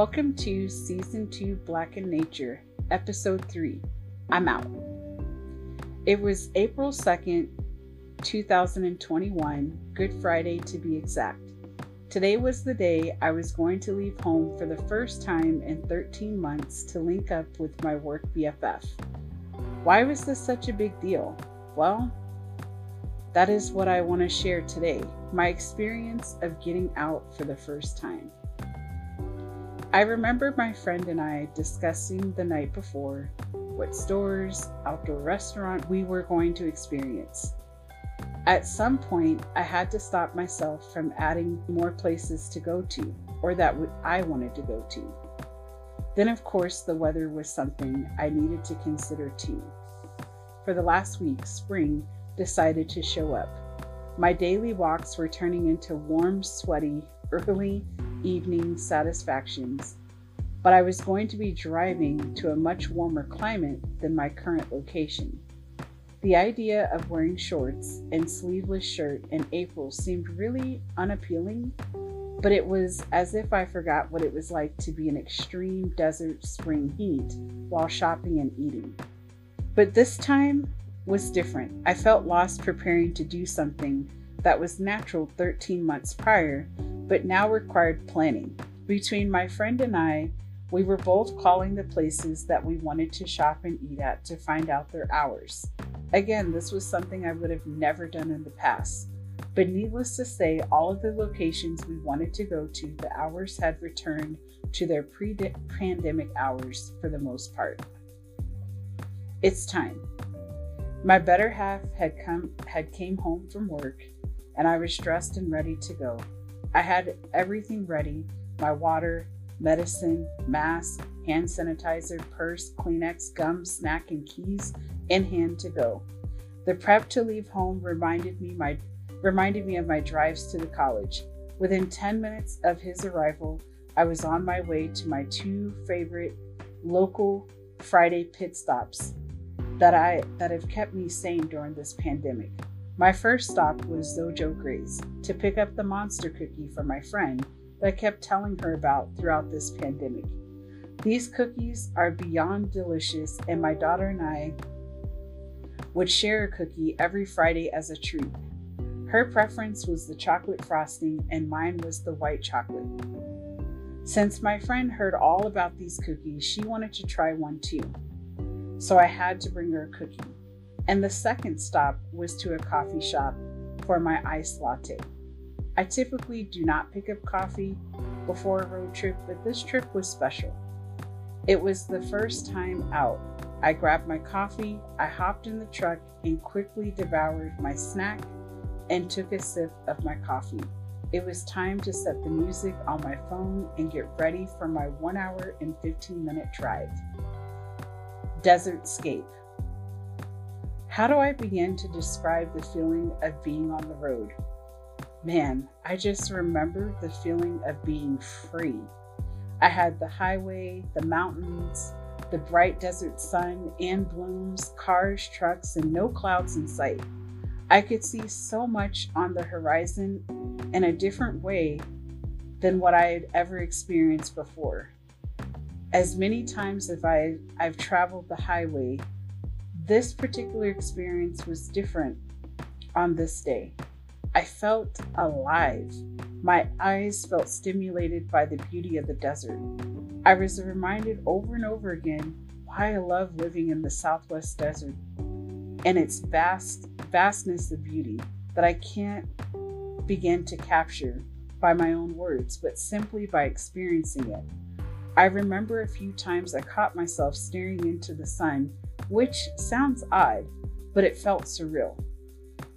Welcome to Season 2 Black in Nature, Episode 3. I'm out. It was April 2nd, 2021, Good Friday to be exact. Today was the day I was going to leave home for the first time in 13 months to link up with my work BFF. Why was this such a big deal? Well, that is what I want to share today my experience of getting out for the first time. I remember my friend and I discussing the night before what stores, outdoor restaurant we were going to experience. At some point, I had to stop myself from adding more places to go to, or that I wanted to go to. Then, of course, the weather was something I needed to consider too. For the last week, spring decided to show up. My daily walks were turning into warm, sweaty, early evening satisfactions, but I was going to be driving to a much warmer climate than my current location. The idea of wearing shorts and sleeveless shirt in April seemed really unappealing, but it was as if I forgot what it was like to be in extreme desert spring heat while shopping and eating. But this time was different. I felt lost preparing to do something that was natural 13 months prior, but now required planning. Between my friend and I, we were both calling the places that we wanted to shop and eat at to find out their hours. Again, this was something I would have never done in the past. But needless to say, all of the locations we wanted to go to, the hours had returned to their pre pandemic hours for the most part. It's time. My better half had come had came home from work and I was dressed and ready to go. I had everything ready, my water, medicine, mask, hand sanitizer, purse, Kleenex, gum, snack and keys in hand to go. The prep to leave home reminded me my reminded me of my drives to the college. Within 10 minutes of his arrival, I was on my way to my two favorite local Friday pit stops that I that have kept me sane during this pandemic. My first stop was Zojo Grace to pick up the monster cookie for my friend that I kept telling her about throughout this pandemic. These cookies are beyond delicious, and my daughter and I would share a cookie every Friday as a treat. Her preference was the chocolate frosting, and mine was the white chocolate. Since my friend heard all about these cookies, she wanted to try one too so I had to bring her a cookie. And the second stop was to a coffee shop for my iced latte. I typically do not pick up coffee before a road trip, but this trip was special. It was the first time out. I grabbed my coffee, I hopped in the truck, and quickly devoured my snack and took a sip of my coffee. It was time to set the music on my phone and get ready for my one hour and 15 minute drive. Desert Scape. How do I begin to describe the feeling of being on the road? Man, I just remember the feeling of being free. I had the highway, the mountains, the bright desert sun and blooms, cars, trucks, and no clouds in sight. I could see so much on the horizon in a different way than what I had ever experienced before. As many times as I, I've traveled the highway, this particular experience was different on this day. I felt alive. My eyes felt stimulated by the beauty of the desert. I was reminded over and over again why I love living in the Southwest desert and its vast vastness of beauty that I can't begin to capture by my own words, but simply by experiencing it. I remember a few times I caught myself staring into the sun, which sounds odd, but it felt surreal.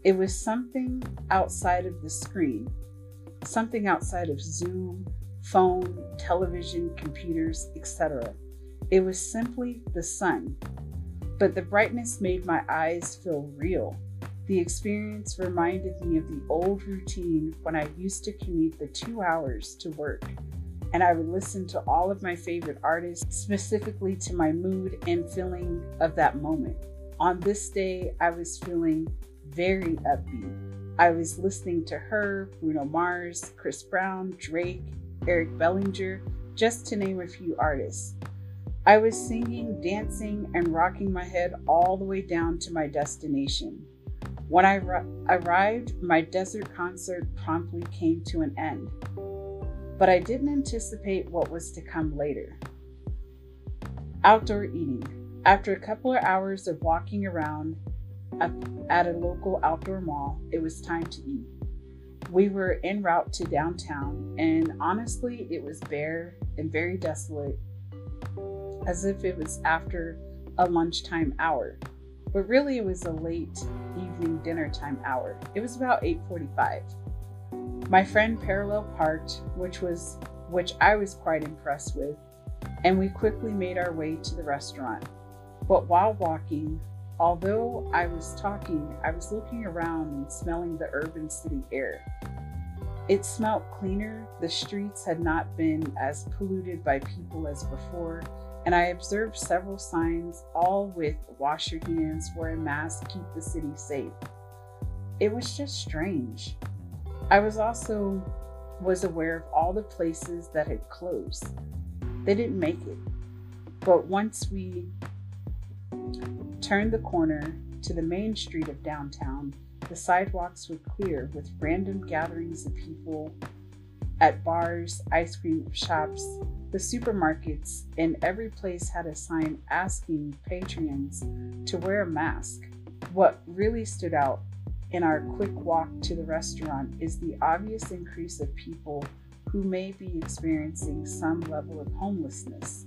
It was something outside of the screen, something outside of Zoom, phone, television, computers, etc. It was simply the sun, but the brightness made my eyes feel real. The experience reminded me of the old routine when I used to commute the two hours to work and I would listen to all of my favorite artists, specifically to my mood and feeling of that moment. On this day, I was feeling very upbeat. I was listening to H.E.R., Bruno Mars, Chris Brown, Drake, Eric Bellinger, just to name a few artists. I was singing, dancing, and rocking my head all the way down to my destination. When I arrived, my desert concert promptly came to an end. But I didn't anticipate what was to come later. Outdoor eating. After a couple of hours of walking around at a local outdoor mall, it was time to eat. We were en route to downtown, and honestly, it was bare and very desolate, as if it was after a lunchtime hour. But really, it was a late evening dinner time hour. It was about 8:45. My friend parallel parked, which was which I was quite impressed with, and we quickly made our way to the restaurant. But while walking, although I was talking, I was looking around and smelling the urban city air. It smelt cleaner, the streets had not been as polluted by people as before, and I observed several signs, all with wash your hands, wear a mask, keep the city safe. It was just strange. I was also was aware of all the places that had closed. They didn't make it. But once we turned the corner to the main street of downtown, the sidewalks were clear with random gatherings of people at bars, ice cream shops, the supermarkets, and every place had a sign asking patrons to wear a mask. What really stood out in our quick walk to the restaurant is the obvious increase of people who may be experiencing some level of homelessness.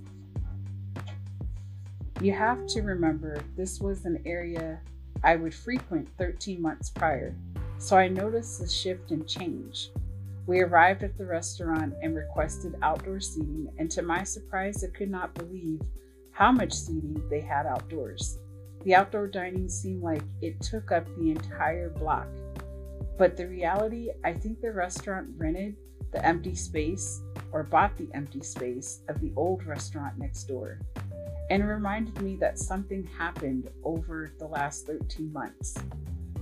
You have to remember this was an area I would frequent 13 months prior, so I noticed the shift and change. We arrived at the restaurant and requested outdoor seating, and to my surprise, I could not believe how much seating they had outdoors. The outdoor dining seemed like it took up the entire block. But the reality, I think the restaurant rented the empty space or bought the empty space of the old restaurant next door and reminded me that something happened over the last 13 months.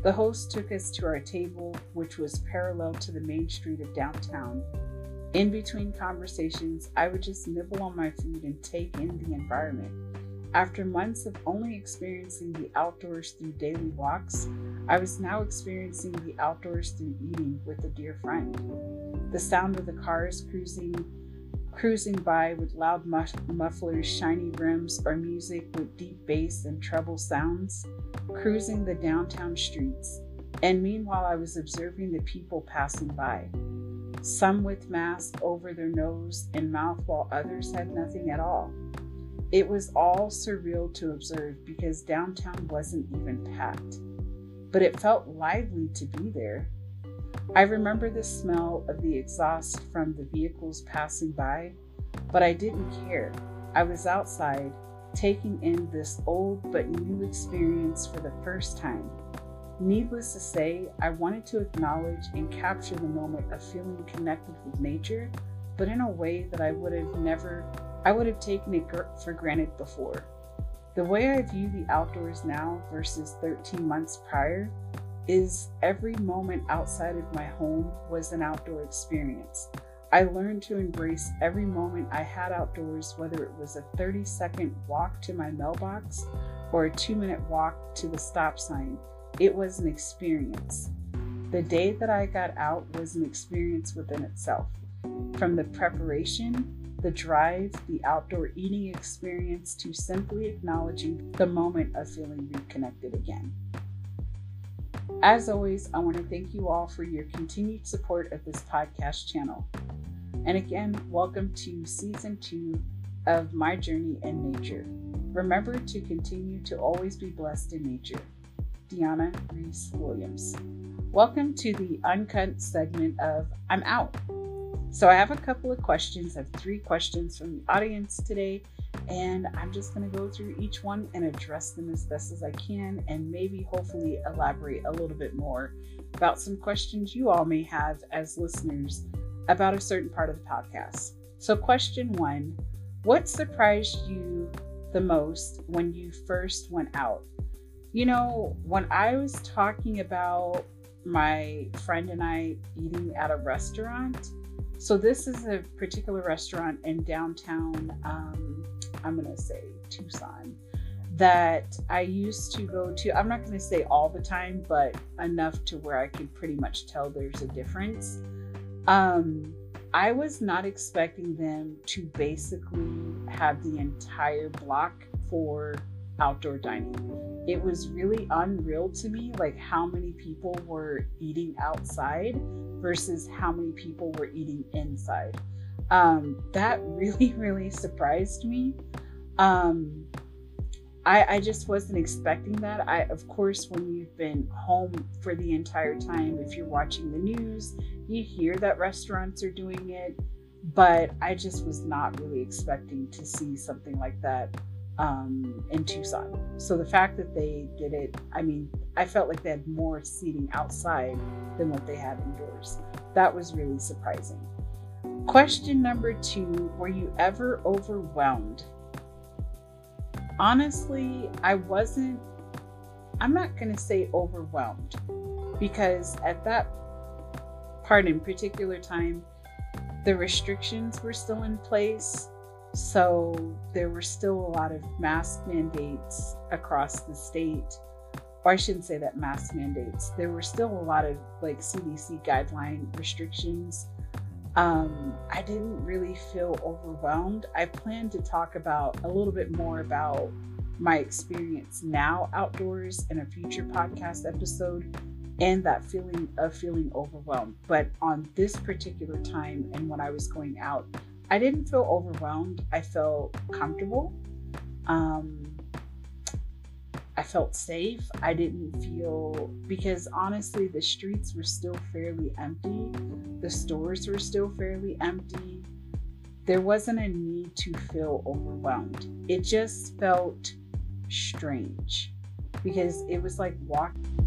The host took us to our table, which was parallel to the main street of downtown. In between conversations, I would just nibble on my food and take in the environment. After months of only experiencing the outdoors through daily walks, I was now experiencing the outdoors through eating with a dear friend. The sound of the cars cruising cruising by with loud mufflers, shiny rims, or music with deep bass and treble sounds, cruising the downtown streets. And meanwhile, I was observing the people passing by, some with masks over their nose and mouth, while others had nothing at all. It was all surreal to observe because downtown wasn't even packed, but it felt lively to be there. I remember the smell of the exhaust from the vehicles passing by, but I didn't care. I was outside, taking in this old but new experience for the first time. Needless to say, I wanted to acknowledge and capture the moment of feeling connected with nature, but in a way that I would have never I would have taken it for granted before. The way I view the outdoors now versus 13 months prior is every moment outside of my home was an outdoor experience. I learned to embrace every moment I had outdoors, whether it was a 30 second walk to my mailbox or a two minute walk to the stop sign. It was an experience. The day that I got out was an experience within itself. From the preparation the drive, the outdoor eating experience, to simply acknowledging the moment of feeling reconnected again. As always, I want to thank you all for your continued support of this podcast channel. And again, welcome to season two of My Journey in Nature. Remember to continue to always be blessed in nature. Diona Reese Williams. Welcome to the uncut segment of I'm Out. So I have a couple of questions. I have three questions from the audience today, and I'm just going to go through each one and address them as best as I can, and maybe hopefully elaborate a little bit more about some questions you all may have as listeners about a certain part of the podcast. So, question one What surprised you the most when you first went out? You know, when I was talking about my friend and I eating at a restaurant, So this is a particular restaurant in downtown. Um, I'm gonna say Tucson that I used to go to. I'm not going to say all the time, but enough to where I could pretty much tell there's a difference. Um, I was not expecting them to basically have the entire block for outdoor dining. It was really unreal to me, like how many people were eating outside versus how many people were eating inside. Um, that really, really surprised me. Um, I, I just wasn't expecting that. I, of course, when you've been home for the entire time, if you're watching the news, you hear that restaurants are doing it, but I just was not really expecting to see something like that um, in Tucson. So the fact that they did it, I mean, I felt like they had more seating outside than what they had indoors. That was really surprising. Question number two Were you ever overwhelmed honestly, I wasn't, I'm not going to say overwhelmed because at that part in particular time, the restrictions were still in place. So there were still a lot of mask mandates across the state. Or I shouldn't say that mask mandates. There were still a lot of like CDC guideline restrictions um, I didn't really feel overwhelmed. I plan to talk about a little bit more about my experience now outdoors in a future podcast episode and that feeling of feeling overwhelmed. But on this particular time and when I was going out, I didn't feel overwhelmed. I felt comfortable. Um, felt safe. I didn't feel because honestly, the streets were still fairly empty, the stores were still fairly empty. There wasn't a need to feel overwhelmed. It just felt strange because it was like walking